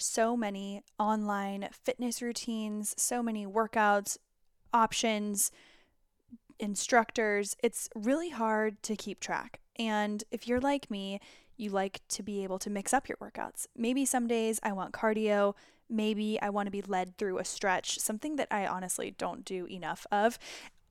So many online fitness routines, so many workouts, options, instructors. It's really hard to keep track. And if you're like me, you like to be able to mix up your workouts. Maybe some days I want cardio, maybe I want to be led through a stretch, something that I honestly don't do enough of.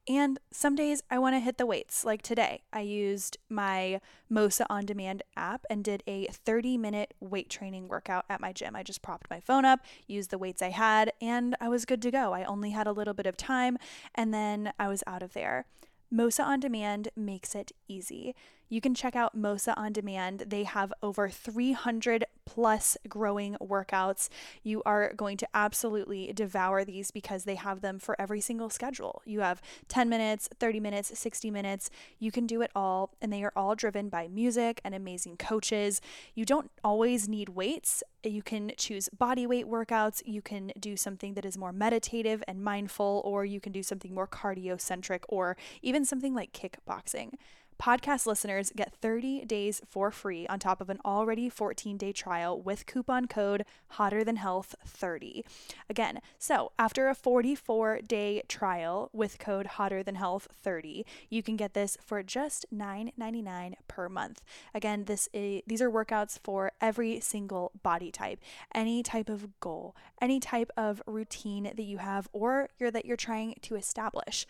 And some days I want to hit the weights. Like today, I used my Mossa On Demand app and did a 30 minute weight training workout at my gym. I just propped my phone up, used the weights I had, and I was good to go. I only had a little bit of time, and then I was out of there. Mossa On Demand makes it easy. You can check out Mossa On Demand. They have over 300 plus growing workouts. You are going to absolutely devour these because they have them for every single schedule. You have 10 minutes, 30 minutes, 60 minutes. You can do it all, and they are all driven by music and amazing coaches. You don't always need weights. You can choose body weight workouts. You can do something that is more meditative and mindful, or you can do something more cardio centric, or even something like kickboxing. Podcast listeners get 30 days for free on top of an already 14 day trial with coupon code hotter than health 30. Again, so after a 44 day trial with code hotter than health 30, you can get this for just $9.99 per month. Again, this is, these are workouts for every single body type, any type of goal, any type of routine that you have or you're, that you're trying to establish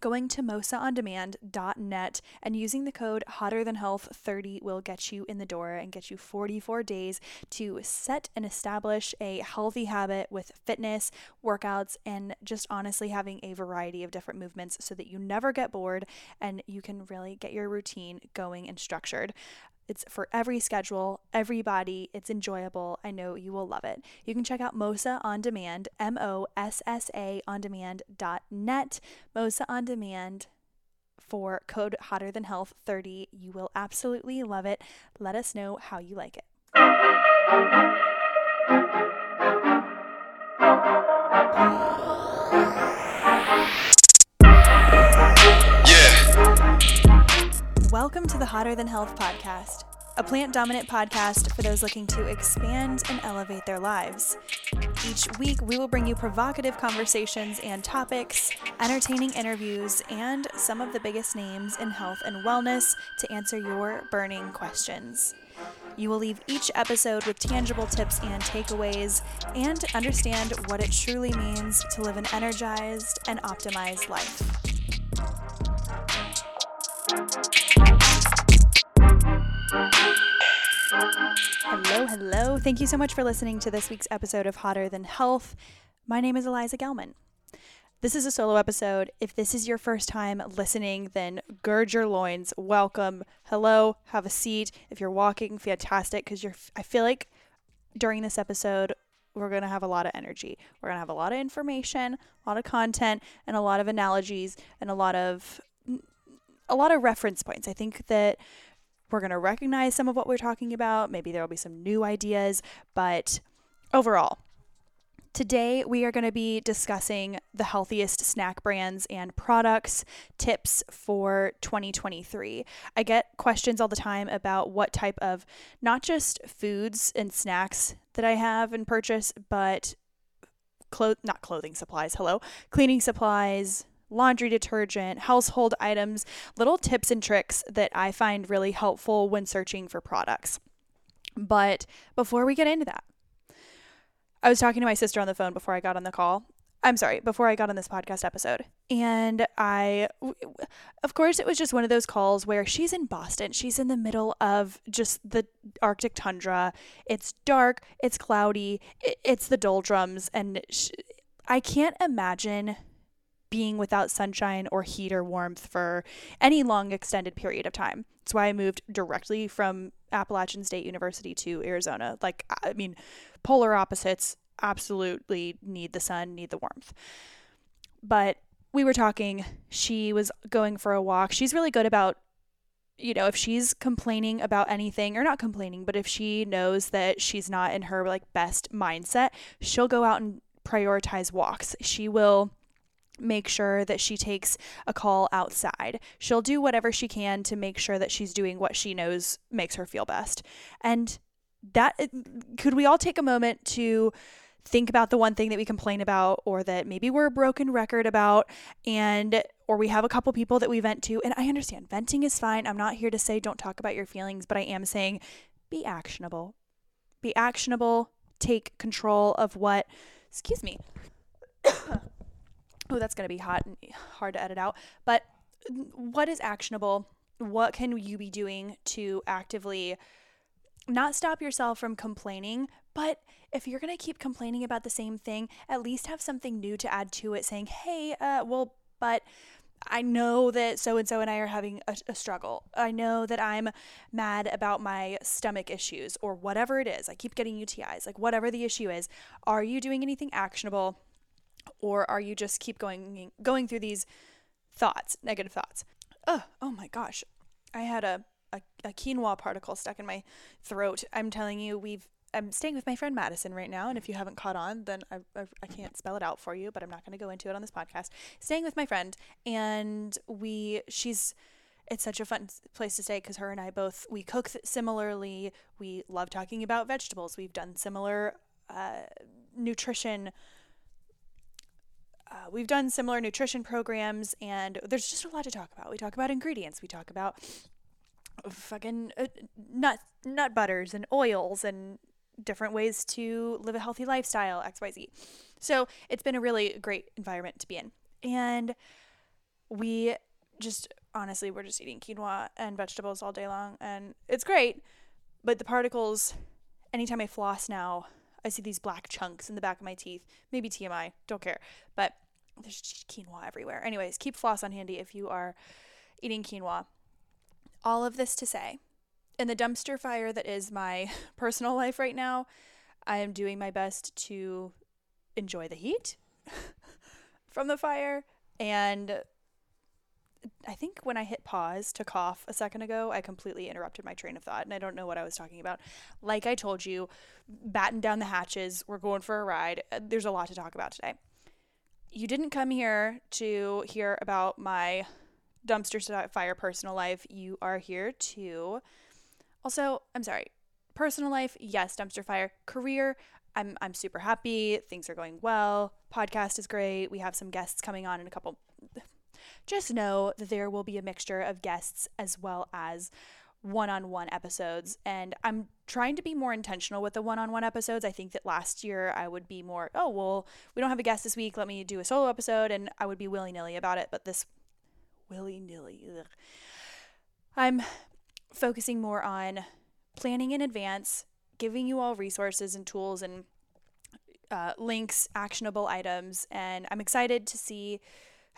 going to mossaondemand.net and using the code hotter than health 30 will get you in the door and get you 44 days to set and establish a healthy habit with fitness workouts and just honestly having a variety of different movements so that you never get bored and you can really get your routine going and structured it's for every schedule, everybody. It's enjoyable. I know you will love it. You can check out Mossa on Demand, M O S S A on demand.net. Mossa on Demand for code hotter than health 30. You will absolutely love it. Let us know how you like it. Welcome to the Hotter Than Health podcast, a plant dominant podcast for those looking to expand and elevate their lives. Each week, we will bring you provocative conversations and topics, entertaining interviews, and some of the biggest names in health and wellness to answer your burning questions. You will leave each episode with tangible tips and takeaways and understand what it truly means to live an energized and optimized life. Hello, hello. Thank you so much for listening to this week's episode of Hotter Than Health. My name is Eliza Gelman. This is a solo episode. If this is your first time listening, then gird your loins. Welcome. Hello. Have a seat. If you're walking, fantastic because you're I feel like during this episode we're going to have a lot of energy. We're going to have a lot of information, a lot of content, and a lot of analogies and a lot of a lot of reference points. I think that we're going to recognize some of what we're talking about. Maybe there will be some new ideas, but overall, Today, we are going to be discussing the healthiest snack brands and products, tips for 2023. I get questions all the time about what type of not just foods and snacks that I have and purchase, but clo- not clothing supplies, hello, cleaning supplies, laundry detergent, household items, little tips and tricks that I find really helpful when searching for products. But before we get into that, I was talking to my sister on the phone before I got on the call. I'm sorry, before I got on this podcast episode. And I, of course, it was just one of those calls where she's in Boston. She's in the middle of just the Arctic tundra. It's dark, it's cloudy, it's the doldrums. And she, I can't imagine being without sunshine or heat or warmth for any long extended period of time. That's why I moved directly from Appalachian State University to Arizona. Like, I mean, polar opposites absolutely need the sun, need the warmth. But we were talking, she was going for a walk. She's really good about you know, if she's complaining about anything or not complaining, but if she knows that she's not in her like best mindset, she'll go out and prioritize walks. She will make sure that she takes a call outside. She'll do whatever she can to make sure that she's doing what she knows makes her feel best. And that could we all take a moment to think about the one thing that we complain about or that maybe we're a broken record about and or we have a couple people that we vent to and I understand venting is fine. I'm not here to say don't talk about your feelings, but I am saying be actionable. Be actionable, take control of what excuse me oh, that's going to be hot and hard to edit out. But what is actionable? What can you be doing to actively not stop yourself from complaining, but if you're going to keep complaining about the same thing, at least have something new to add to it saying, hey, uh, well, but I know that so and so and I are having a, a, struggle. I know that I'm mad about my stomach issues or whatever it is. I keep getting UTIs, like whatever the issue is. Are you doing anything actionable? Or are you just keep going going through these thoughts, negative thoughts? Oh, oh my gosh. I had a, a, a quinoa particle stuck in my throat. I'm telling you, we've I'm staying with my friend Madison right now, and if you haven't caught on, then I, I, I can't spell it out for you, but I'm not going to go into it on this podcast. Staying with my friend, and we, she's, it's such a fun place to stay because her and I both we cook similarly. We love talking about vegetables. We've done similar uh, nutrition uh, we've done similar nutrition programs, and there's just a lot to talk about. We talk about ingredients. We talk about fucking uh, nut nut butters and oils and different ways to live a healthy lifestyle. X Y Z. So it's been a really great environment to be in, and we just honestly we're just eating quinoa and vegetables all day long, and it's great. But the particles, anytime I floss now, I see these black chunks in the back of my teeth. Maybe TMI, don't care. But there's quinoa everywhere. Anyways, keep floss on handy if you are eating quinoa. All of this to say, in the dumpster fire that is my personal life right now, I am doing my best to enjoy the heat from the fire and I think when I hit pause to cough a second ago, I completely interrupted my train of thought and I don't know what I was talking about. Like I told you, batten down the hatches. We're going for a ride. Uh, there's a lot to talk about today. You didn't come here to hear about my dumpster fire personal life. You are here to also, I'm sorry, personal life, yes, dumpster fire. Career, I'm I'm super happy. Things are going well. Podcast is great. We have some guests coming on in a couple just know that there will be a mixture of guests as well as one on one episodes. And I'm trying to be more intentional with the one on one episodes. I think that last year I would be more, oh, well, we don't have a guest this week. Let me do a solo episode. And I would be willy nilly about it. But this willy nilly, I'm focusing more on planning in advance, giving you all resources and tools and uh, links, actionable items. And I'm excited to see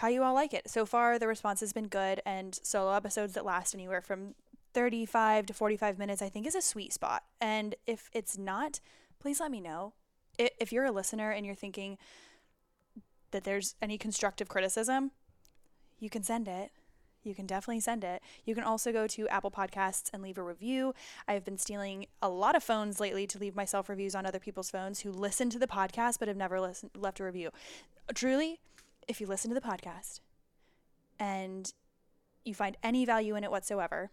how you all like it. So far, the response has been good, and solo episodes that last anywhere from 35 to 45 minutes, I think, is a sweet spot. And if it's not, please let me know. If you're a listener and you're thinking that there's any constructive criticism, you can send it. You can definitely send it. You can also go to Apple Podcasts and leave a review. I've been stealing a lot of phones lately to leave myself reviews on other people's phones who listen to the podcast but have never listened, left a review. Truly, if you listen to the podcast and you find any value in it whatsoever,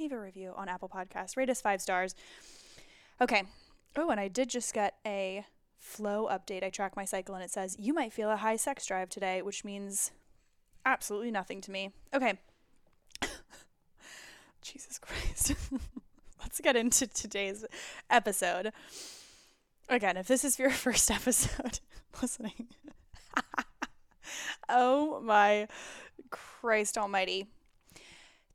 leave a review on Apple Podcasts. Rate us five stars. Okay. Oh, and I did just get a Flo update. I track my cycle and it says, you might feel a high sex drive today, which means absolutely nothing to me. Okay. Jesus Christ. Let's get into today's episode. Again, if this is your first episode listening, oh my Christ almighty.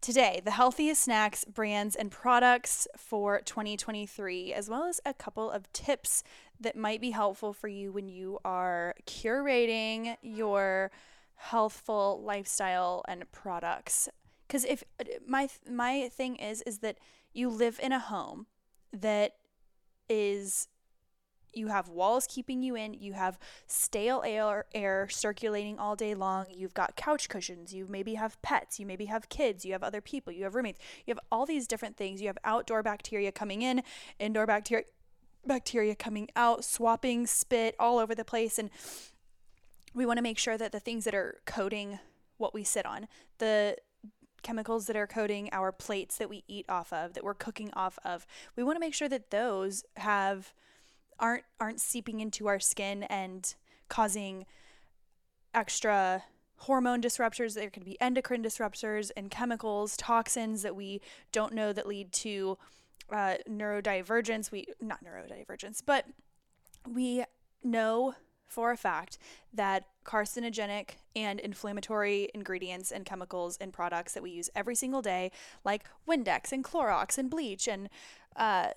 Today, the healthiest snacks, brands, and products for 2023, as well as a couple of tips that might be helpful for you when you are curating your healthful lifestyle and products. Cuz if my my thing is is that you live in a home that is you have walls keeping you in, you have stale air, air circulating all day long, you've got couch cushions, you maybe have pets, you maybe have kids, you have other people, you have roommates, you have all these different things. You have outdoor bacteria coming in, indoor bacteria bacteria coming out, swapping spit all over the place and we want to make sure that the things that are coating what we sit on, the chemicals that are coating our plates that we eat off of, that we're cooking off of, we want to make sure that those have aren't aren't seeping into our skin and causing extra hormone disruptors. There could be endocrine disruptors and chemicals toxins that we don't know that lead to uh, neurodivergence. We not neurodivergence but we know for a fact that carcinogenic and inflammatory ingredients and chemicals and products that we use every single day like windex and clorox and bleach and uh,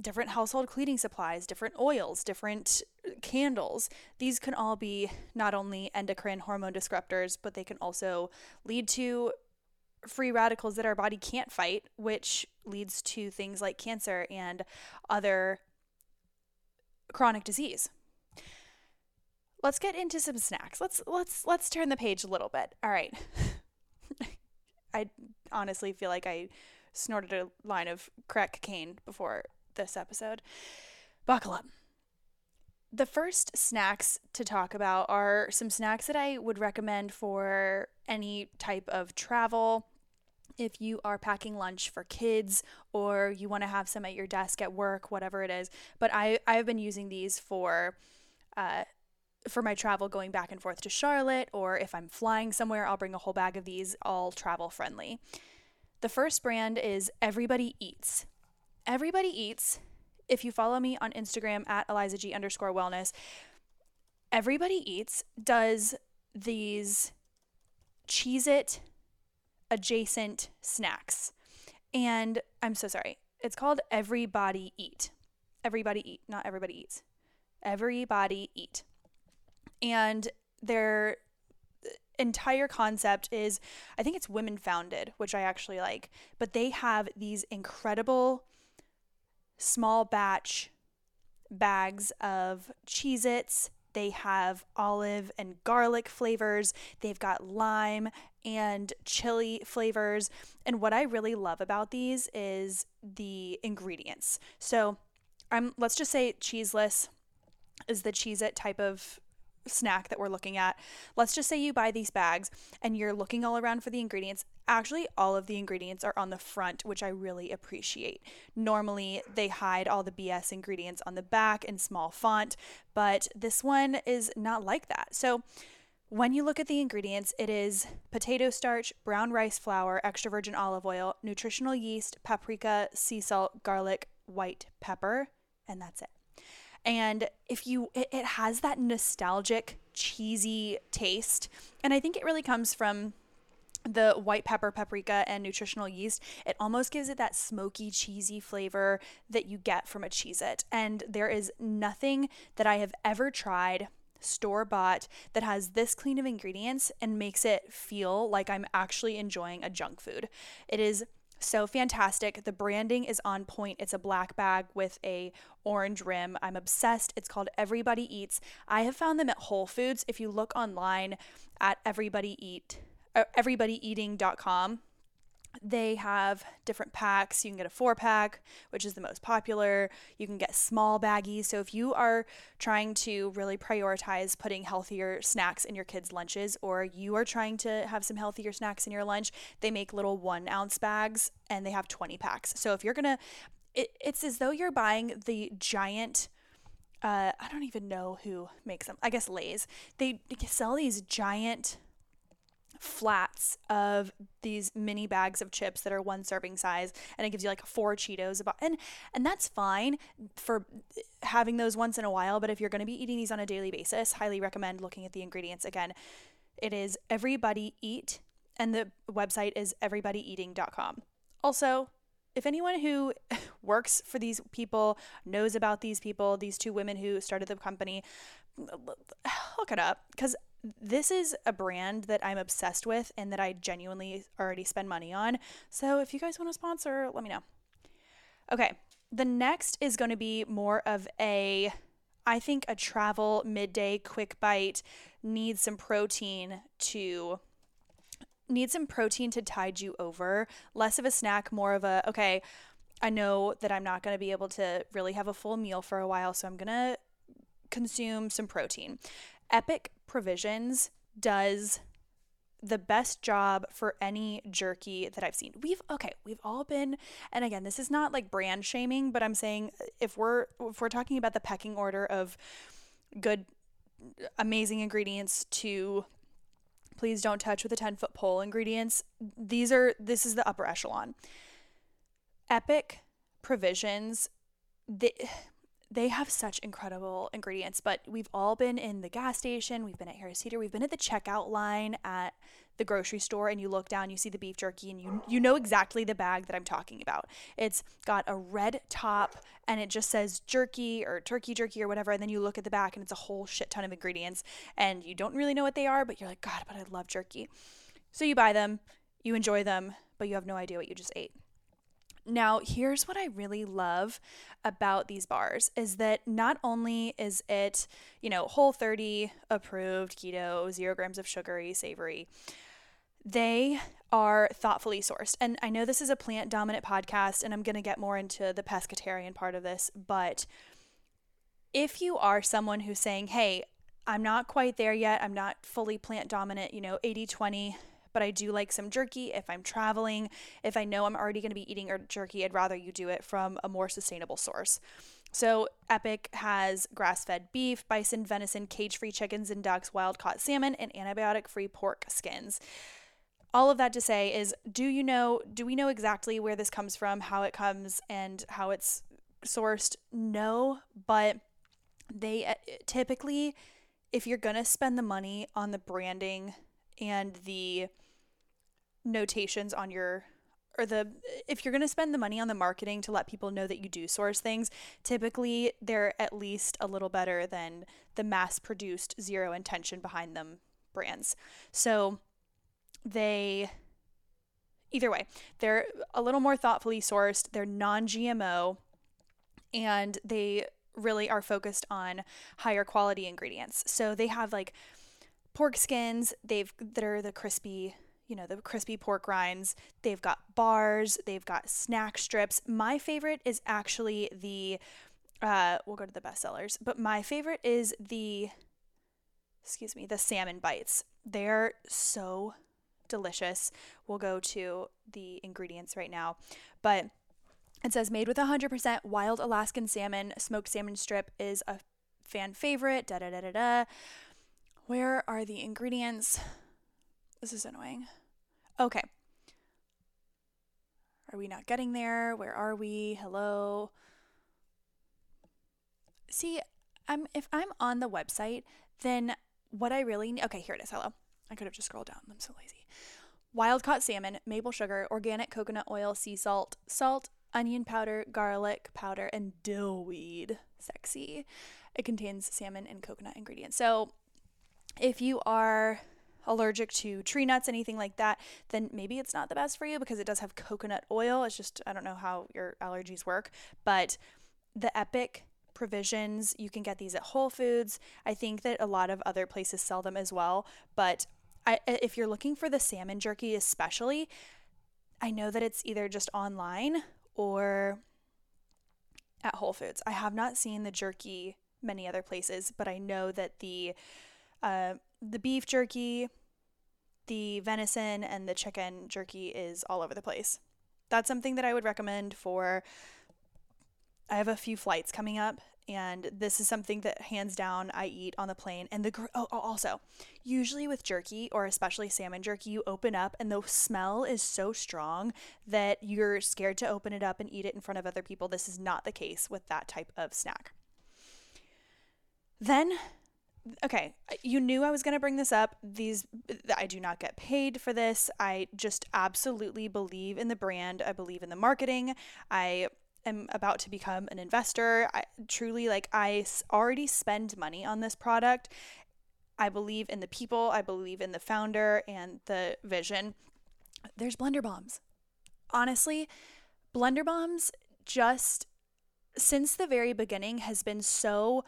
different household cleaning supplies, different oils, different uh, candles. These can all be not only endocrine hormone disruptors, but they can also lead to free radicals that our body can't fight, which leads to things like cancer and other chronic disease. Let's get into some snacks. Let's let's let's turn the page a little bit. All right. I honestly feel like I snorted a line of crack cocaine before this episode. Buckle up. The first snacks to talk about are some snacks that I would recommend for any type of travel. If you are packing lunch for kids or you want to have some at your desk at work, whatever it is. But I, I've been using these for uh, for my travel going back and forth to Charlotte, or if I'm flying somewhere, I'll bring a whole bag of these, all travel friendly. The first brand is Everybody Eats. Everybody Eats, if you follow me on Instagram at Eliza G underscore wellness, Everybody Eats does these Cheez It adjacent snacks. And I'm so sorry. It's called Everybody Eat. Everybody Eat, not Everybody Eats. Everybody Eat. And their entire concept is I think it's women founded, which I actually like, but they have these incredible small batch bags of Cheez Its. They have olive and garlic flavors. They've got lime and chili flavors. And what I really love about these is the ingredients. So I'm let's just say cheeseless is the Cheez It type of snack that we're looking at. Let's just say you buy these bags and you're looking all around for the ingredients. Actually, all of the ingredients are on the front, which I really appreciate. Normally, they hide all the BS ingredients on the back in small font, but this one is not like that. So, when you look at the ingredients, it is potato starch, brown rice flour, extra virgin olive oil, nutritional yeast, paprika, sea salt, garlic, white pepper, and that's it. And if you, it, it has that nostalgic, cheesy taste. And I think it really comes from the white pepper, paprika, and nutritional yeast, it almost gives it that smoky, cheesy flavor that you get from a Cheez It. And there is nothing that I have ever tried store bought that has this clean of ingredients and makes it feel like I'm actually enjoying a junk food. It is so fantastic. The branding is on point. It's a black bag with a orange rim. I'm obsessed. It's called Everybody Eats. I have found them at Whole Foods. If you look online at Everybody Eat, uh, everybodyeating.com, they have different packs. You can get a four pack, which is the most popular. You can get small baggies. So, if you are trying to really prioritize putting healthier snacks in your kids' lunches, or you are trying to have some healthier snacks in your lunch, they make little one ounce bags and they have 20 packs. So, if you're going to, it, it's as though you're buying the giant. Uh, I don't even know who makes them. I guess Lay's. They sell these giant flats of these mini bags of chips that are one serving size and it gives you like four cheetos about and and that's fine for having those once in a while but if you're going to be eating these on a daily basis highly recommend looking at the ingredients again it is everybody eat and the website is everybodyeating.com also if anyone who works for these people knows about these people these two women who started the company look it up because this is a brand that I'm obsessed with and that I genuinely already spend money on. So if you guys want to sponsor, let me know. Okay, the next is going to be more of a, I think, a travel midday quick bite, needs some protein to need some protein to tide you over. Less of a snack, more of a, okay, I know that I'm not going to be able to really have a full meal for a while, so I'm going to consume some protein. Epic Provisions does the best job for any jerky that I've seen. We've okay, we've all been and again, this is not like brand shaming, but I'm saying uh, if we're if we're talking about the pecking order of good amazing ingredients to please don't touch with a 10 foot pole ingredients, these are this is the upper echelon. Epic provisions they they have such incredible ingredients, but we've all been in the gas station, we've been at Harris Teeter, we've been at the checkout line at the grocery store and you look down, you see the beef jerky and you you know exactly the bag that I'm talking about. It's got a red top and it just says jerky or turkey jerky or whatever and then you look at the back and it's a whole shit ton of ingredients and you don't really know what they are, but you're like, "God, but I love jerky." So you buy them, you enjoy them, but you have no idea what you just ate. Now, here's what I really love about these bars is that not only is it, you know, whole 30 approved, keto, zero grams of sugary, savory, they are thoughtfully sourced. And I know this is a plant dominant podcast, and I'm going to get more into the pescatarian part of this, but if you are someone who's saying, hey, I'm not quite there yet, I'm not fully plant dominant, you know, 80 20 but I do like some jerky if I'm traveling. If I know I'm already going to be eating jerky, I'd rather you do it from a more sustainable source. So, Epic has grass fed beef, bison, venison, cage free chickens and ducks, wild caught salmon, and antibiotic free pork skins. All of that to say is do you know, do we know exactly where this comes from, how it comes, and how it's sourced? No, but they uh, typically, if you're going to spend the money on the branding and the notations on your or the if you're going to spend the money on the marketing to let people know that you do source things typically they're at least a little better than the mass produced zero intention behind them brands. So they either way they're a little more thoughtfully sourced they're non-gmo and they really are focused on higher quality ingredients. So they have like pork skins they've that are the crispy you know, the crispy pork rinds. They've got bars, they've got snack strips. My favorite is actually the uh we'll go to the bestsellers, but my favorite is the excuse me, the salmon bites. They're so delicious. We'll go to the ingredients right now. But it says made with 100% wild Alaskan salmon. Smoked salmon strip is a fan favorite. Da da da da da. Where are the ingredients? This is annoying. Okay. Are we not getting there? Where are we? Hello. See, I'm if I'm on the website, then what I really need, okay, here it is. Hello. I could have just scrolled down. I'm so lazy. Wild caught salmon, maple sugar, organic coconut oil, sea salt, salt, onion powder, garlic powder, and dill weed. Sexy. It contains salmon and coconut ingredients. So, if you are allergic to tree nuts, anything like that, then maybe it's not the best for you because it does have coconut oil. It's just, I don't know how your allergies work, but the Epic provisions, you can get these at Whole Foods. I think that a lot of other places sell them as well, but I, if you're looking for the salmon jerky, especially, I know that it's either just online or at Whole Foods. I have not seen the jerky many other places, but I know that the uh, the beef jerky, the venison, and the chicken jerky is all over the place. That's something that I would recommend for. I have a few flights coming up, and this is something that hands down I eat on the plane. And the oh, oh, also, usually with jerky or especially salmon jerky, you open up and the smell is so strong that you're scared to open it up and eat it in front of other people. This is not the case with that type of snack. Then okay, you knew I was going to bring this up. These I do not get paid for this. I just absolutely believe in the brand. I believe in the marketing. I am about to become an investor. I truly like I already spend money on this product. I believe in the people, I believe in the founder and the vision. There's blender bombs. Honestly, blender bombs just since the very beginning has been so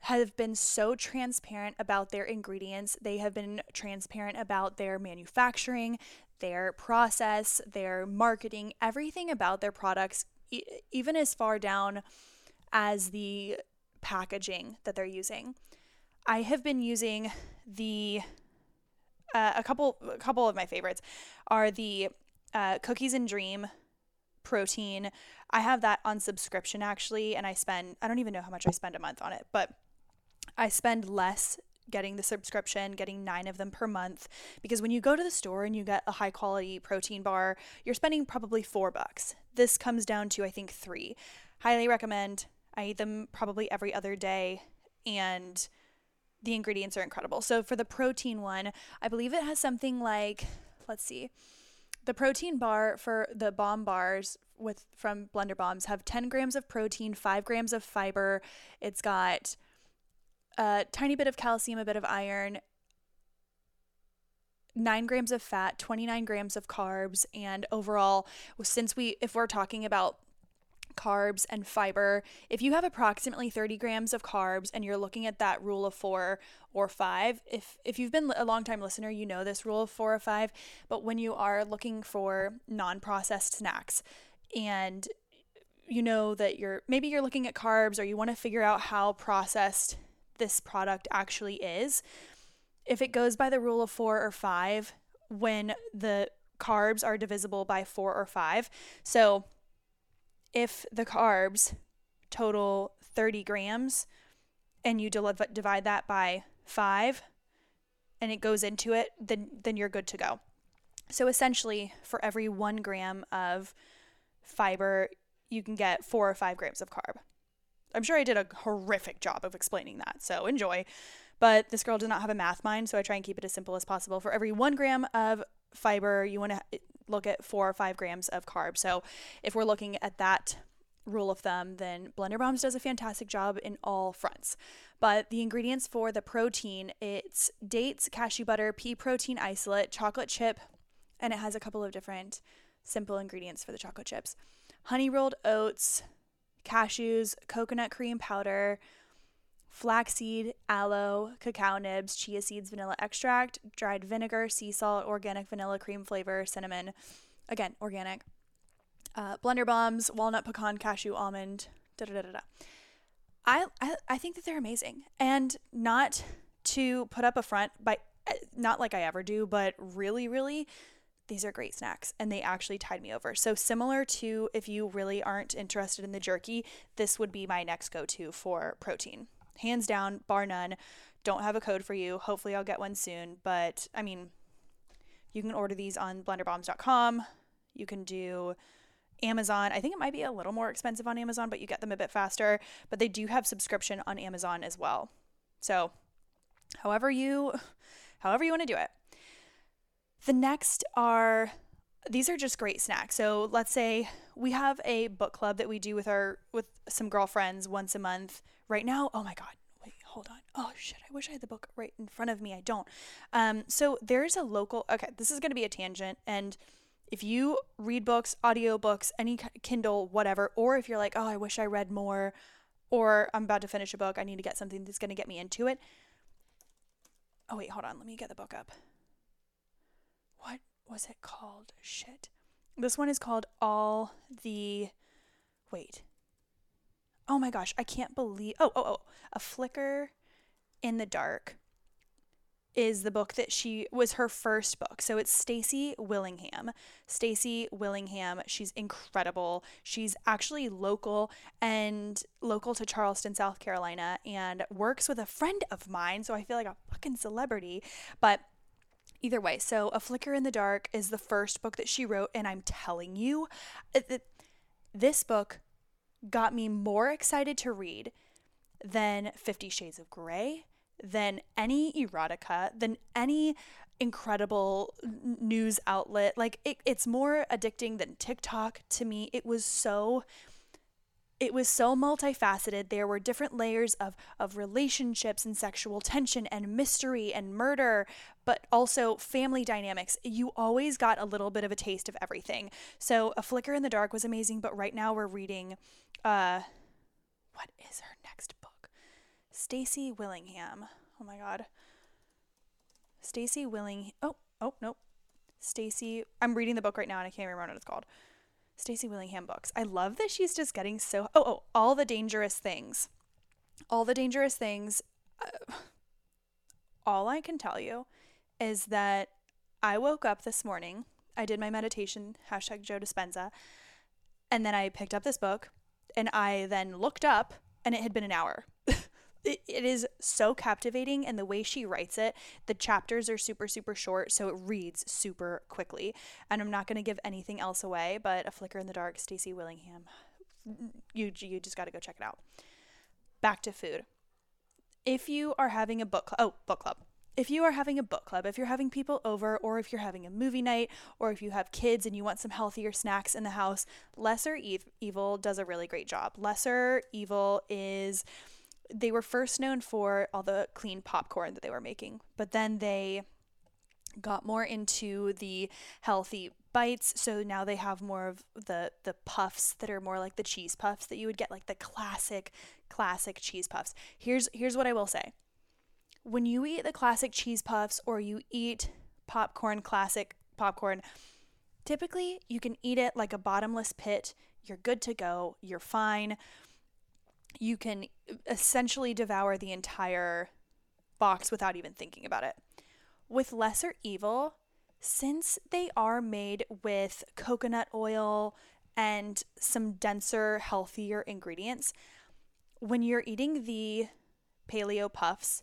have been so transparent about their ingredients. They have been transparent about their manufacturing, their process, their marketing, everything about their products, e- even as far down as the packaging that they're using. I have been using the uh, a couple a couple of my favorites are the uh, cookies and dream protein. I have that on subscription actually, and I spend I don't even know how much I spend a month on it, but I spend less getting the subscription, getting nine of them per month. Because when you go to the store and you get a high quality protein bar, you're spending probably four bucks. This comes down to, I think, three. Highly recommend. I eat them probably every other day, and the ingredients are incredible. So for the protein one, I believe it has something like, let's see, the protein bar for the bomb bars with from Blender Bombs have 10 grams of protein, 5 grams of fiber. It's got a tiny bit of calcium, a bit of iron, 9 grams of fat, 29 grams of carbs, and overall, since we, if we're talking about carbs and fiber, if you have approximately 30 grams of carbs and you're looking at that rule of four or five, if, if you've been a long time listener, you know this rule of four or five, but when you are looking for non processed snacks and you know that you're maybe you're looking at carbs or you want to figure out how processed this product actually is. If it goes by the rule of four or five, when the carbs are divisible by four or five. So if the carbs total 30 grams and you divide that by five and it goes into it, then, then you're good to go. So essentially, for every one gram of fiber, you can get four or five grams of carb. I'm sure I did a horrific job of explaining that, so enjoy. But this girl does not have a math mind, so I try and keep it as simple as possible. For every one gram of fiber, you want to eh, look at four or five grams of carbs. So if we're looking at that rule of thumb, then Blender Bombs does a fantastic job in all fronts. But the ingredients for the protein, it's dates, cashew butter, pea protein isolate, chocolate chip, and it has a couple of different simple ingredients for the chocolate chips. Honey rolled oats, cashews, coconut cream powder, flaxseed, aloe, cacao nibs, chia seeds, vanilla extract, dried vinegar, sea salt, organic vanilla cream flavor, cinnamon. Again, organic. Uh, blender bombs, walnut, pecan, cashew, almond. Da da da da. da. I, I I think that they're amazing, and not to put up a front, by eh, not like I ever do, but really, really, these are great snacks and they actually tied me over. So, similar to if you really aren't interested in the jerky, this would be my next go to for protein. Hands down, bar none. Don't have a code for you. Hopefully, I'll get one soon. But I mean, you can order these on blenderbombs.com. You can do Amazon. I think it might be a little more expensive on Amazon, but you get them a bit faster. But they do have subscription on Amazon as well. So, however you however you want to do it. The next are these are just great snacks. So let's say we have a book club that we do with our with some girlfriends once a month. Right now, oh my god, wait, hold on. Oh shit, I wish I had the book right in front of me. I don't. Um, so there's a local. Okay, this is going to be a tangent, and if you read books, audiobooks, any Kindle, whatever, or if you're like, oh, I wish I read more, or I'm about to finish a book, I need to get something that's going to get me into it. Oh wait, hold on. Let me get the book up was it called? Shit. This one is called All the. Wait. Oh my gosh, I can't believe. Oh, oh, oh. A Flicker in the Dark is the book that she was her first book. So it's Stacy Willingham. Stacy Willingham, she's incredible. She's actually local and local to Charleston, South Carolina and works with a friend of mine, so I feel like a fucking celebrity, but either way, so A Flicker in the Dark is the first book that she wrote, and I'm telling you, this book got me more excited to read than Fifty Shades of Grey, than any erotica, than any incredible news outlet. Like, it, it's more addicting than TikTok to me. It was so it was so multifaceted. There were different layers of, of relationships and sexual tension and mystery and murder, but also family dynamics. You always got a little bit of a taste of everything. So, A Flicker in the Dark was amazing, but right now we're reading, uh, what is her next book? Stacy Willingham. Oh my God. Stacy Willing. Oh, oh, nope. Stacy. I'm reading the book right now and I can't remember what it's called. Stacy Willingham books. I love that she's just getting so. Oh, oh, all the dangerous things. All the dangerous things. Uh, all I can tell you is that I woke up this morning. I did my meditation, hashtag Joe Dispenza, and then I picked up this book and I then looked up and it had been an hour. It, it is so captivating and the way she writes it the chapters are super super short so it reads super quickly. And i'm not going to give anything else away but a flicker in the dark stacy willingham you you just got to go check it out. Back to food. If you are having a book cl- oh book club. If you are having a book club, if you're having people over, or if you're having a movie night, or if you have kids and you want some healthier snacks in the house, Lesser Evil does a really great job. Lesser Evil is they were first known for all the clean popcorn that they were making, but then they got more into the healthy bites. So now they have more of the the puffs that are more like the cheese puffs that you would get like the classic classic cheese puffs. Here's here's what i will say. When you eat the classic cheese puffs or you eat popcorn classic popcorn typically you can eat it like a bottomless pit. You're good to go. You're fine you can essentially devour the entire box without even thinking about it. With Lesser Evil, since they are made with coconut oil and some denser, healthier ingredients, when you're eating the paleo puffs,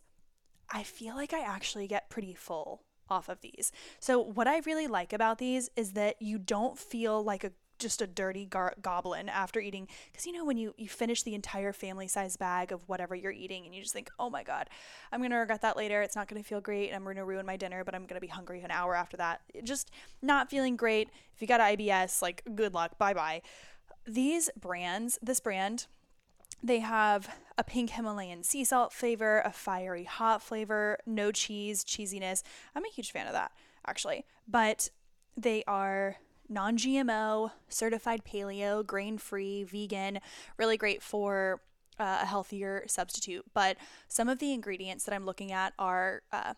I feel like I actually get pretty full off of these. So, what I really like about these is that you don't feel like a just a dirty gar- goblin after eating because you know when you you finish the entire family size bag of whatever you're eating and you just think oh my god i'm gonna regret that later. It's not gonna feel great and i'm gonna ruin my dinner but i'm gonna be hungry an hour after that. Just not feeling great. If you got ibs like good luck. Bye bye these brands this brand they have a pink Himalayan sea salt flavor, a fiery hot flavor, no cheese, cheesiness. I'm a huge fan of that, actually. But they are non GMO, certified paleo, grain free, vegan, really great for uh, a healthier substitute. But some of the ingredients that I'm looking at are. Uh,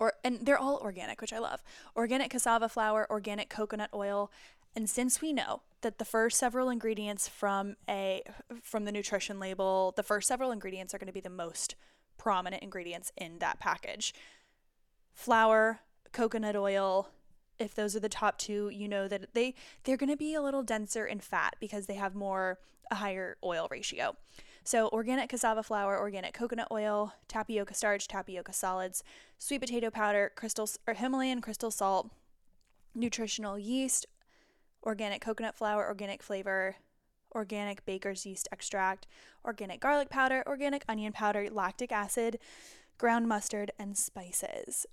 or, and they're all organic, which I love. Organic cassava flour, organic coconut oil, and since we know that the first several ingredients from a from the nutrition label, the first several ingredients are going to be the most prominent ingredients in that package. Flour, coconut oil, if those are the top two, you know that they they're going to be a little denser in fat because they have more a higher oil ratio. So organic cassava flour, organic coconut oil, tapioca starch, tapioca solids, sweet potato powder, crystal or Himalayan crystal salt, nutritional yeast, organic coconut flour, organic flavor, organic baker's yeast extract, organic garlic powder, organic onion powder, lactic acid, ground mustard, and spices.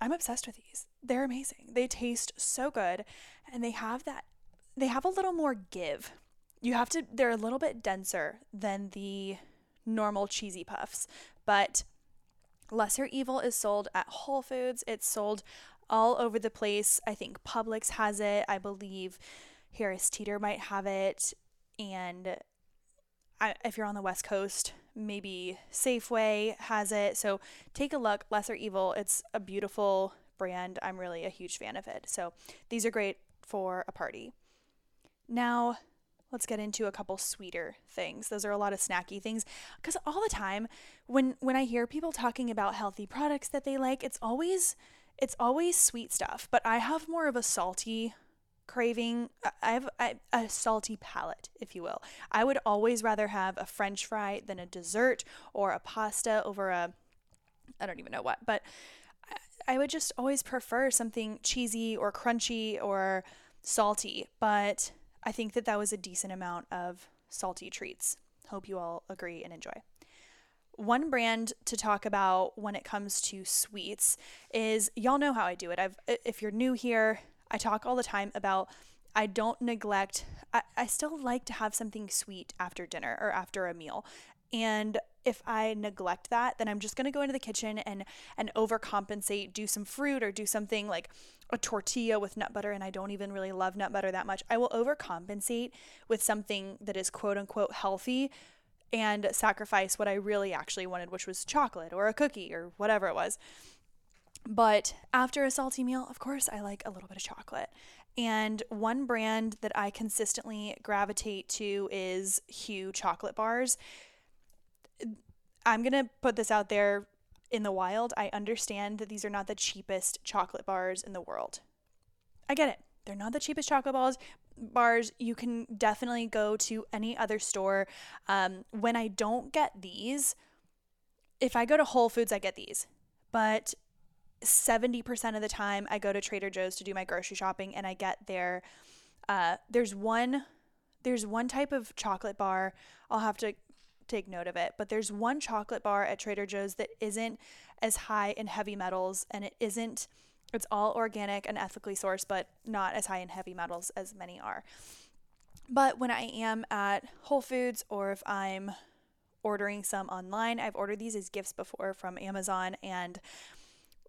I'm obsessed with these. They're amazing. They taste so good and they have that they have a little more give. You have to they're a little bit denser than the normal cheesy puffs, but Lesser Evil is sold at Whole Foods. It's sold all over the place. I think Publix has it. I believe Harris Teeter might have it. And I, if you're on the West Coast, maybe Safeway has it. So take a look. Lesser Evil. It's a beautiful brand. I'm really a huge fan of it. So these are great for a party. Now, let's get into a couple sweeter things. Those are a lot of snacky things cuz all the time when when I hear people talking about healthy products that they like, it's always it's always sweet stuff, but I have more of a salty craving. I have a, a salty palate, if you will. I would always rather have a french fry than a dessert or a pasta over a I don't even know what, but I would just always prefer something cheesy or crunchy or salty, but I think that that was a decent amount of salty treats. Hope you all agree and enjoy. One brand to talk about when it comes to sweets is y'all know how I do it. I've if you're new here, I talk all the time about I don't neglect, I, I still like to have something sweet after dinner or after a meal. And if I neglect that, then I'm just to go into the kitchen and and overcompensate, do some fruit or do something like a tortilla with nut butter and I don't even really love nut butter that much. I will overcompensate with something that is quote unquote healthy and sacrifice what I really actually wanted, which was chocolate or a cookie or whatever it was. But after a salty meal, of course, I like a little bit of chocolate. And one brand that I consistently gravitate to is Hu chocolate bars. I'm going to put this out there in the wild. I understand that these are not the cheapest chocolate bars in the world. I get it. They're not the cheapest chocolate balls bars. You can definitely go to any other store. Um, when I don't get these, if I go to Whole Foods, I get these. But 70% of the time, I go to Trader Joe's to do my grocery shopping and I get their, uh, there's one. There's one type of chocolate bar. I'll have to take note of it. But there's one chocolate bar at Trader Joe's that isn't as high in heavy metals and it isn't, it's all organic and ethically sourced, but not as high in heavy metals as many are. But when I am at Whole Foods or if I'm ordering some online, I've ordered these as gifts before from Amazon and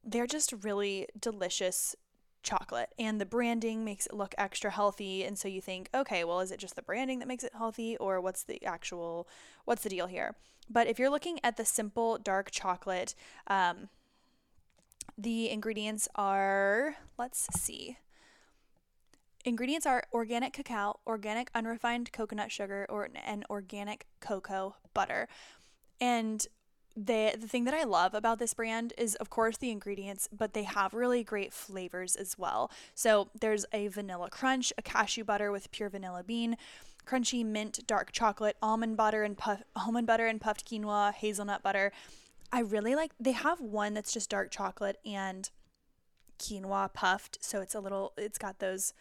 they're just really delicious chocolate and the branding makes it look extra healthy and so you think okay well is it just the branding that makes it healthy or what's the actual what's the deal here? But if you're looking at the simple dark chocolate um, the ingredients are let's see. Ingredients are organic cacao organic unrefined coconut sugar or an organic cocoa butter. And the the thing that I love about this brand is of course the ingredients, but they have really great flavors as well. So there's a vanilla crunch, a cashew butter with pure vanilla bean, crunchy mint dark chocolate, almond butter and puff, almond butter and puffed quinoa, hazelnut butter. I really like they have one that's just dark chocolate and quinoa puffed, so it's a little it's got those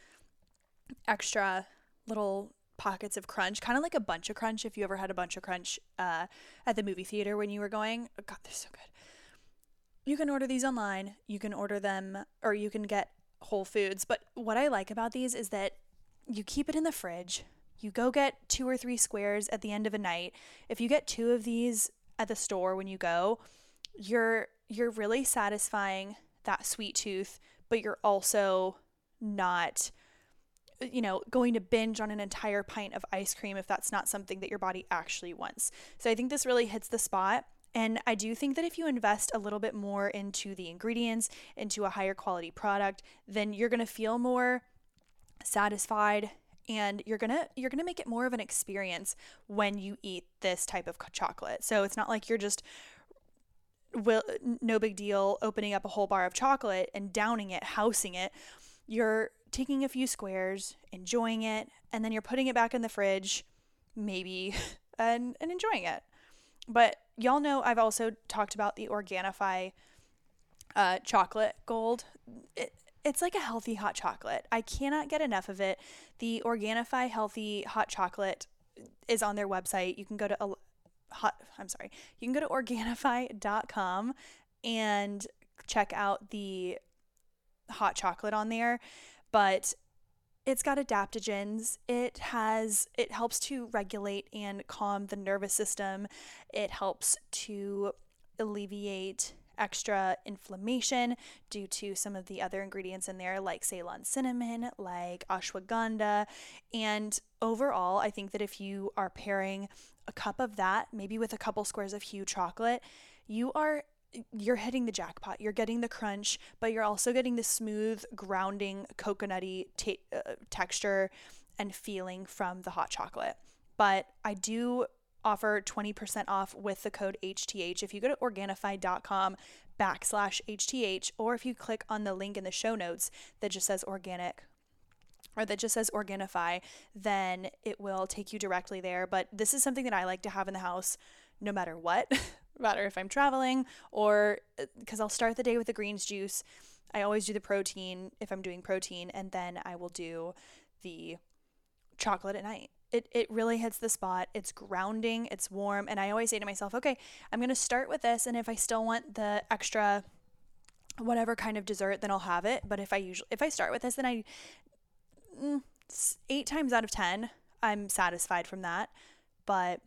extra little pockets of crunch, kind of like a bunch of crunch. If you ever had a bunch of crunch uh, at the movie theater when you were going, oh, God, they're so good. You can order these online. You can order them, or you can get Whole Foods. But what I like about these is that you keep it in the fridge. You go get two or three squares at the end of a night. If you get two of these at the store when you go, you're you're really satisfying that sweet tooth, but you're also not you know, going to binge on an entire pint of ice cream if that's not something that your body actually wants. So I think this really hits the spot. And I do think that if you invest a little bit more into the ingredients, into a higher quality product, then you're going to feel more satisfied and you're going to you're going to make it more of an experience when you eat this type of chocolate. So it's not like you're just will no big deal opening up a whole bar of chocolate and downing it, housing it. You're taking a few squares, enjoying it, and then you're putting it back in the fridge, maybe, and, and enjoying it. But y'all know I've also talked about the Organifi uh, chocolate gold. It, it's like a healthy hot chocolate. I cannot get enough of it. The Organifi healthy hot chocolate is on their website. You can go to a hot I'm sorry. You can go to organifi.com and check out the hot chocolate on there but it's got adaptogens. It has it helps to regulate and calm the nervous system. It helps to alleviate extra inflammation due to some of the other ingredients in there like Ceylon cinnamon, like ashwagandha, and overall, I think that if you are pairing a cup of that maybe with a couple squares of Hu chocolate, you are you're hitting the jackpot. You're getting the crunch, but you're also getting the smooth, grounding, coconutty t- uh, texture and feeling from the hot chocolate. But I do offer 20% off with the code HTH. If you go to Organifi.com backslash HTH, or if you click on the link in the show notes that just says organic or that just says Organifi, then it will take you directly there. But this is something that I like to have in the house no matter what. matter if I'm traveling or because uh, I'll start the day with the greens juice. I always do the protein if I'm doing protein, and then I will do the chocolate at night. It, it really hits the spot. It's grounding, it's warm, and I always say to myself, okay, I'm going to start with this, and if I still want the extra whatever kind of dessert, then I'll have it. But if I usually if I start with this, then I mm, eight times out of 10, I'm satisfied from that, but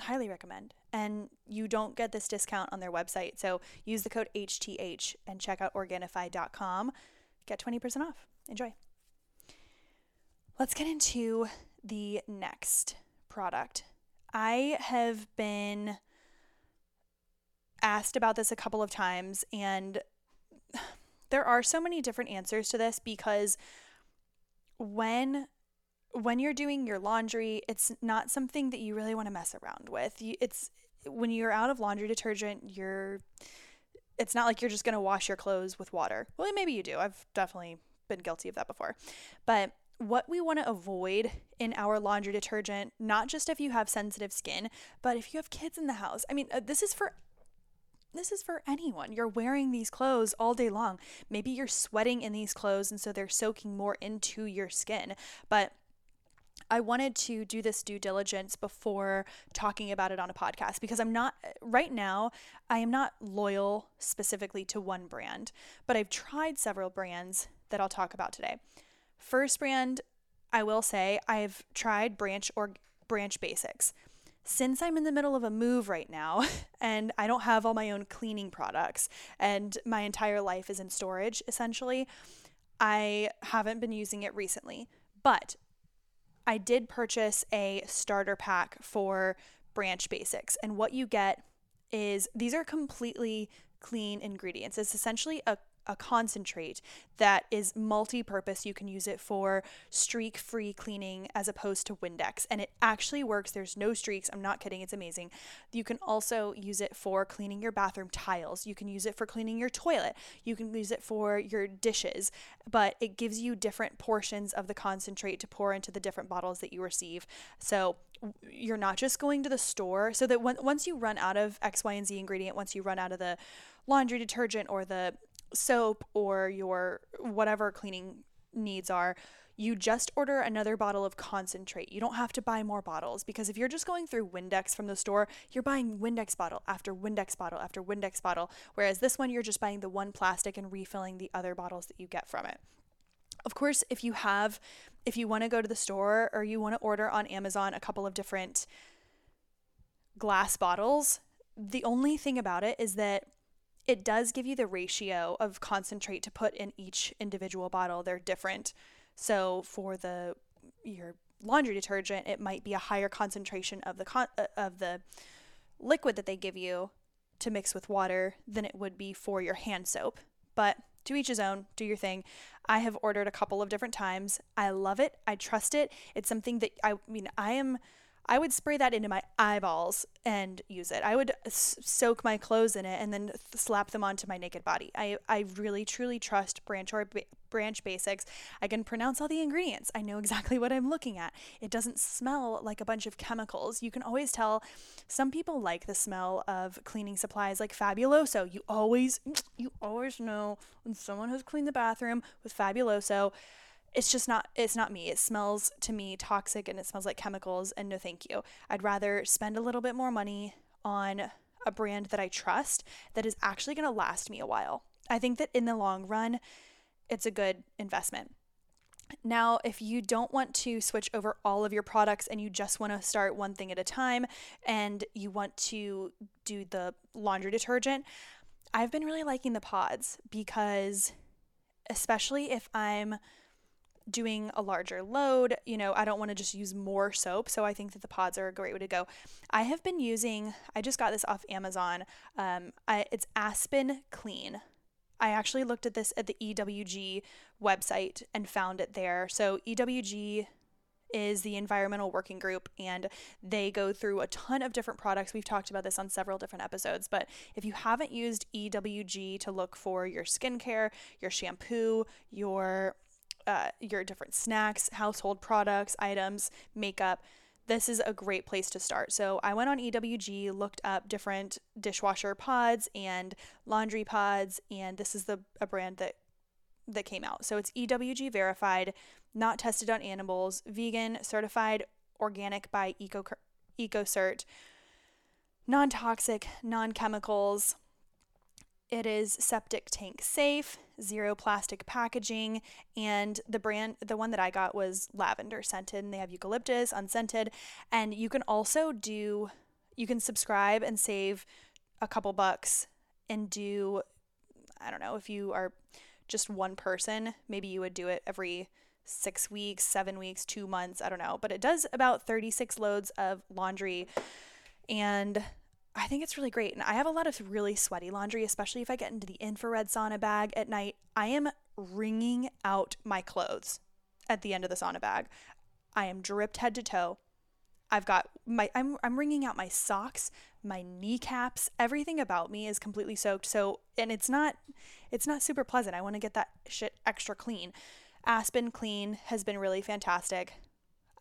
highly recommend. And you don't get this discount on their website. So use the code HTH and check out Organifi.com. Get 20% off. Enjoy. Let's get into the next product. I have been asked about this a couple of times, and there are so many different answers to this because when when you're doing your laundry, it's not something that you really want to mess around with. It's when you're out of laundry detergent, you're it's not like you're just going to wash your clothes with water. Well, maybe you do. I've definitely been guilty of that before. But what we want to avoid in our laundry detergent, not just if you have sensitive skin, but if you have kids in the house. I mean, uh, this is for this is for anyone. You're wearing these clothes all day long. Maybe you're sweating in these clothes and so they're soaking more into your skin. But I wanted to do this due diligence before talking about it on a podcast because I'm not, right now, I am not loyal specifically to one brand, but I've tried several brands that I'll talk about today. First brand, I will say, I've tried Branch or Branch Basics. Since I'm in the middle of a move right now and I don't have all my own cleaning products and my entire life is in storage essentially, I haven't been using it recently. But I did purchase a starter pack for Branch Basics, and what you get is these are completely clean ingredients. It's essentially a a concentrate that is multi-purpose. You can use it for streak-free cleaning as opposed to Windex, and it actually works. There's no streaks. I'm not kidding. It's amazing. You can also use it for cleaning your bathroom tiles. You can use it for cleaning your toilet. You can use it for your dishes, but it gives you different portions of the concentrate to pour into the different bottles that you receive. So you're not just going to the store so that when, once you run out of X, Y, and Z ingredient, once you run out of the laundry detergent or the soap or your whatever cleaning needs are, you just order another bottle of concentrate. You don't have to buy more bottles because if you're just going through Windex from the store, you're buying Windex bottle after Windex bottle after Windex bottle. Whereas this one, you're just buying the one plastic and refilling the other bottles that you get from it. Of course, if you have, if you want to go to the store or you want to order on Amazon a couple of different glass bottles, the only thing about it is that it does give you the ratio of concentrate to put in each individual bottle. They're different. So for the your laundry detergent, it might be a higher concentration of the con- uh, of the liquid that they give you to mix with water than it would be for your hand soap. But to each his own, do your thing. I have ordered a couple of different times. I love it. I trust it. It's something that I mean, I am I would spray that into my eyeballs and use it. I would s- soak my clothes in it and then th- slap them onto my naked body. I, I really truly trust Branch or Branch Basics. I can pronounce all the ingredients. I know exactly what I'm looking at. It doesn't smell like a bunch of chemicals. You can always tell some people like the smell of cleaning supplies like Fabuloso. You always you always know when someone has cleaned the bathroom with Fabuloso it's just not it's not me. It smells to me toxic and it smells like chemicals and no thank you. I'd rather spend a little bit more money on a brand that i trust that is actually going to last me a while. I think that in the long run it's a good investment. Now, if you don't want to switch over all of your products and you just want to start one thing at a time and you want to do the laundry detergent, I've been really liking the pods because, especially if I'm doing a larger load, you know, I don't want to just use more soap. So I think that the pods are a great way to go. I have been using, I just got this off Amazon. Um, I, it's Aspen Clean. I actually looked at this at the EWG website and found it there. So EWG is the environmental working group and they go through a ton of different products. We've talked about this on several different episodes, but if you haven't used EWG to look for your skincare, your shampoo, your uh, your different snacks, household products, items, makeup, this is a great place to start. So I went on EWG, looked up different dishwasher pods and laundry pods, and this is the a brand that that came out. So it's EWG verified, not tested on animals, vegan, certified organic by Eco EcoCert, non-toxic, non-chemicals, It is septic tank safe, zero plastic packaging, and the brand, the one that I got was lavender scented, and they have eucalyptus unscented. And you can also do, you can subscribe and save a couple bucks and do, I don't know, if you are just one person, maybe you would do it every six weeks, seven weeks, two months, I don't know. But it does about 36 loads of laundry. And I think it's really great. And I have a lot of really sweaty laundry, especially if I get into the infrared sauna bag at night. I am wringing out my clothes at the end of the sauna bag. I am dripped head to toe. I've got my I'm I'm wringing out my socks, my kneecaps, everything about me is completely soaked. So, and it's not it's not super pleasant. I want to get that shit extra clean. Aspen Clean has been really fantastic.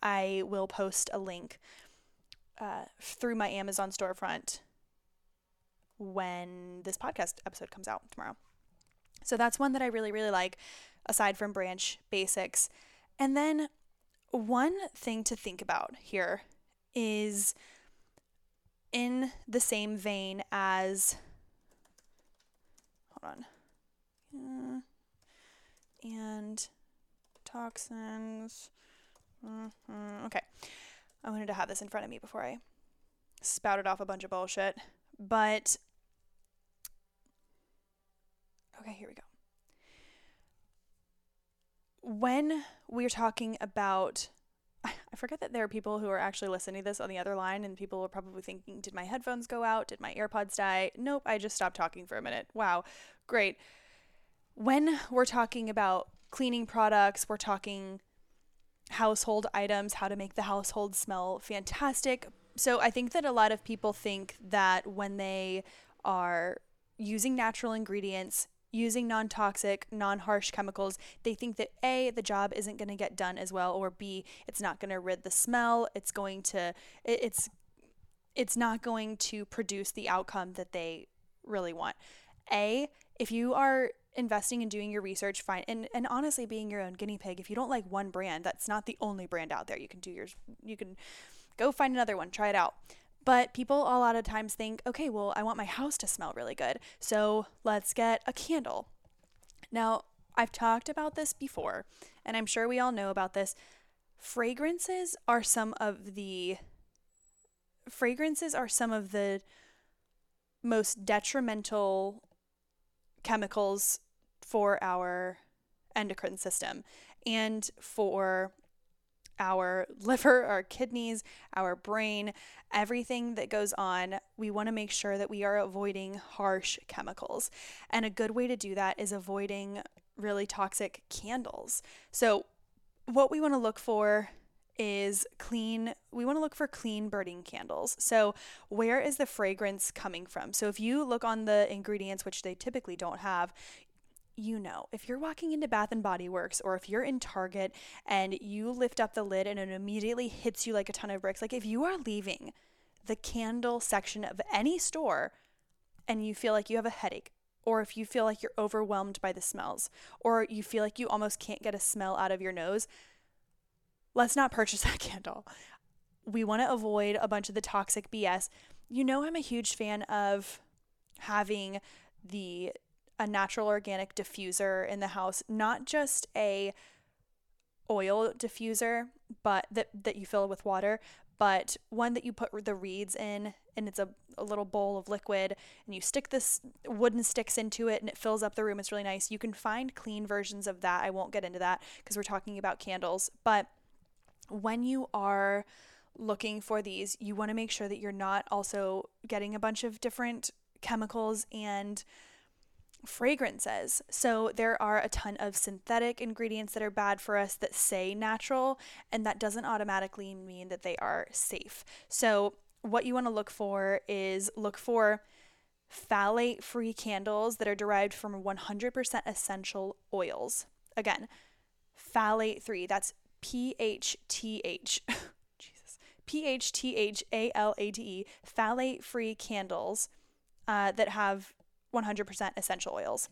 I will post a link uh, through my Amazon storefront when this podcast episode comes out tomorrow. So that's one that I really, really like, aside from branch basics. And then one thing to think about here is in the same vein as, hold on, uh, and toxins. Mm-hmm. Okay. I wanted to have this in front of me before I spouted off a bunch of bullshit. But okay, here we go. When we're talking about I forget that there are people who are actually listening to this on the other line, and people are probably thinking, Did my headphones go out? Did my AirPods die? Nope, I just stopped talking for a minute. Wow, great. When we're talking about cleaning products, we're talking household items, how to make the household smell fantastic. So I think that a lot of people think that when they are using natural ingredients, using non toxic, non harsh chemicals, they think that A, the job isn't going to get done as well, or B, it's not going to rid the smell. It's going to, it's, it's not going to produce the outcome that they really want. A, if you are investing in doing your research fine and, and honestly being your own guinea pig if you don't like one brand that's not the only brand out there you can do yours you can go find another one try it out but people a lot of times think okay well i want my house to smell really good so let's get a candle. Now i've talked about this before and i'm sure we all know about this. Fragrances are some of the fragrances are some of the most detrimental chemicals for our endocrine system and for our liver, our kidneys, our brain, everything that goes on, we want to make sure that we are avoiding harsh chemicals. And a good way to do that is avoiding really toxic candles. So, what we want to look for is clean. We want to look for clean burning candles. So, where is the fragrance coming from? So, if you look on the ingredients, which they typically don't have, you know, if you're walking into Bath and Body Works or if you're in Target and you lift up the lid and it immediately hits you like a ton of bricks, like if you are leaving the candle section of any store and you feel like you have a headache, or if you feel like you're overwhelmed by the smells, or you feel like you almost can't get a smell out of your nose, let's not purchase that candle. We want to avoid a bunch of the toxic BS. You know, I'm a huge fan of having the a natural organic diffuser in the house, not just a oil diffuser, but that that you fill with water, but one that you put the reeds in and it's a, a little bowl of liquid and you stick this wooden sticks into it and it fills up the room. It's really nice. You can find clean versions of that. I won't get into that because we're talking about candles, but when you are looking for these, you want to make sure that you're not also getting a bunch of different chemicals and fragrances. So there are a ton of synthetic ingredients that are bad for us that say natural, and that doesn't automatically mean that they are safe. So what you want to look for is look for phthalate free candles that are derived from 100% essential oils. Again, phthalate free, that's P H T H. Jesus. P H T H A L A T E, phthalate free candles uh, that have 100% essential oils.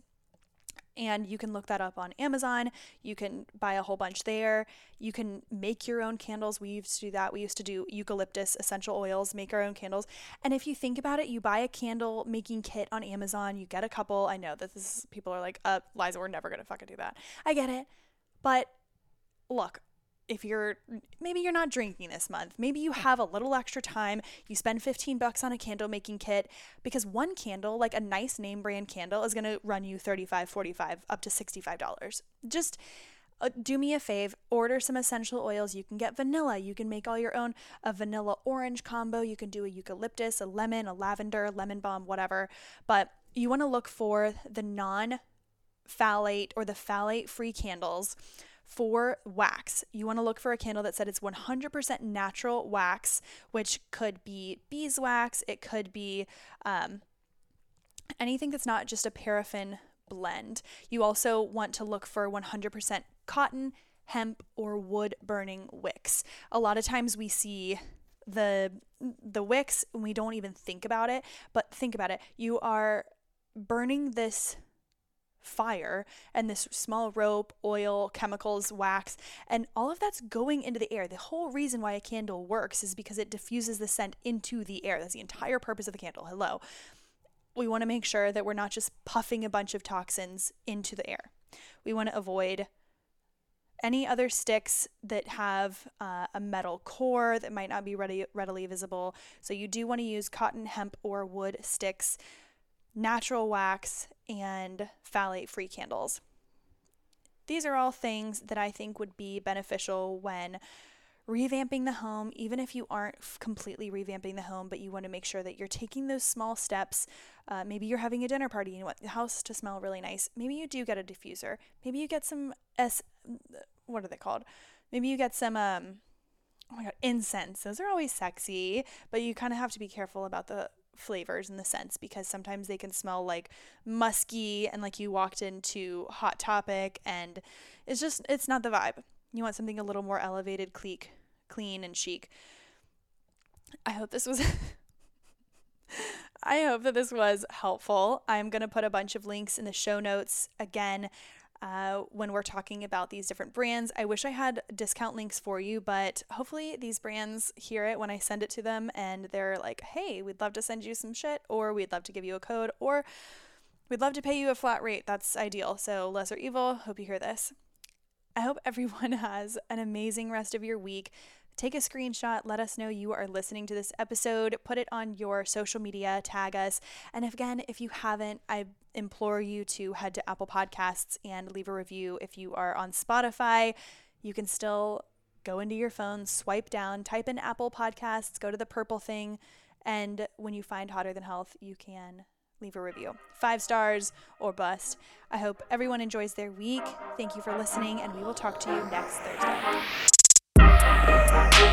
And you can look that up on Amazon. You can buy a whole bunch there. You can make your own candles. We used to do that. We used to do eucalyptus essential oils, make our own candles. And if you think about it, you buy a candle making kit on Amazon, you get a couple. I know that this is, people are like, uh, Liza, we're never going to fucking do that. I get it. But look, if you're maybe you're not drinking this month maybe you have a little extra time you spend 15 bucks on a candle making kit because one candle like a nice name brand candle is going to run you 35 45 up to 65 dollars. Just uh, do me a fave order some essential oils. You can get vanilla. You can make all your own a vanilla orange combo. You can do a eucalyptus a lemon a lavender lemon balm whatever. But you want to look for the non phthalate or the phthalate free candles for wax. You want to look for a candle that said it's 100% natural wax, which could be beeswax, it could be um, anything that's not just a paraffin blend. You also want to look for 100% cotton, hemp, or wood burning wicks. A lot of times we see the the wicks and we don't even think about it, but think about it. You are burning this fire and this small rope, oil, chemicals, wax, and all of that's going into the air. The whole reason why a candle works is because it diffuses the scent into the air. That's the entire purpose of the candle. Hello. We want to make sure that we're not just puffing a bunch of toxins into the air. We want to avoid any other sticks that have uh, a metal core that might not be ready, readily visible. So you do want to use cotton, hemp, or wood sticks natural wax, and phthalate free candles. These are all things that I think would be beneficial when revamping the home, even if you aren't completely revamping the home, but you want to make sure that you're taking those small steps. Uh, maybe you're having a dinner party and you want the house to smell really nice. Maybe you do get a diffuser. Maybe you get some S. What are they called? Maybe you get some um. Oh my god, incense. Those are always sexy, but you kind of have to be careful about the flavors and the scents because sometimes they can smell like musky and like you walked into Hot Topic and it's just it's not the vibe. You want something a little more elevated, clean, clean and chic. I hope this was I hope that this was helpful. I'm going to put a bunch of links in the show notes again uh, when we're talking about these different brands. I wish I had discount links for you, but hopefully these brands hear it when I send it to them and they're like, hey, we'd love to send you some shit, or we'd love to give you a code, or we'd love to pay you a flat rate. That's ideal. So, lesser evil, hope you hear this. I hope everyone has an amazing rest of your week. Take a screenshot, let us know you are listening to this episode, put it on your social media, tag us. And again, if you haven't, I implore you to head to Apple Podcasts and leave a review. If you are on Spotify, you can still go into your phone, swipe down, type in Apple Podcasts, go to the purple thing, and when you find Hotter Than Health, you can leave a review. Five stars or bust. I hope everyone enjoys their week. Thank you for listening, and we will talk to you next Thursday. So,